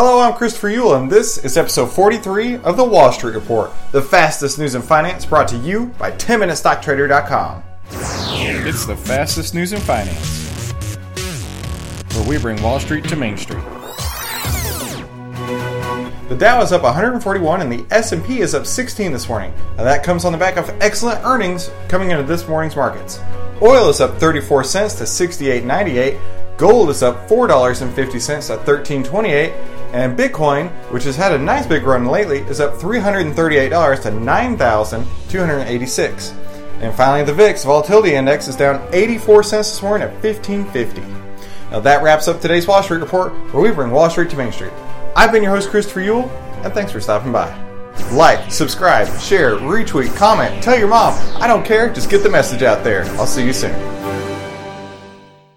Hello, I'm Christopher Uhl, and this is episode 43 of the Wall Street Report, the fastest news in finance brought to you by 10MinuteStockTrader.com. It's the fastest news in finance, where we bring Wall Street to Main Street. The Dow is up 141 and the S&P is up 16 this morning. Now that comes on the back of excellent earnings coming into this morning's markets. Oil is up 34 cents to 68.98. Gold is up $4.50 at 13.28, and Bitcoin, which has had a nice big run lately, is up $338 to 9,286. And finally, the VIX volatility index is down 84 cents this morning at 1550. Now that wraps up today's Wall Street report, where we bring Wall Street to Main Street. I've been your host, Christopher Uhl, and thanks for stopping by. Like, subscribe, share, retweet, comment, tell your mom. I don't care, just get the message out there. I'll see you soon.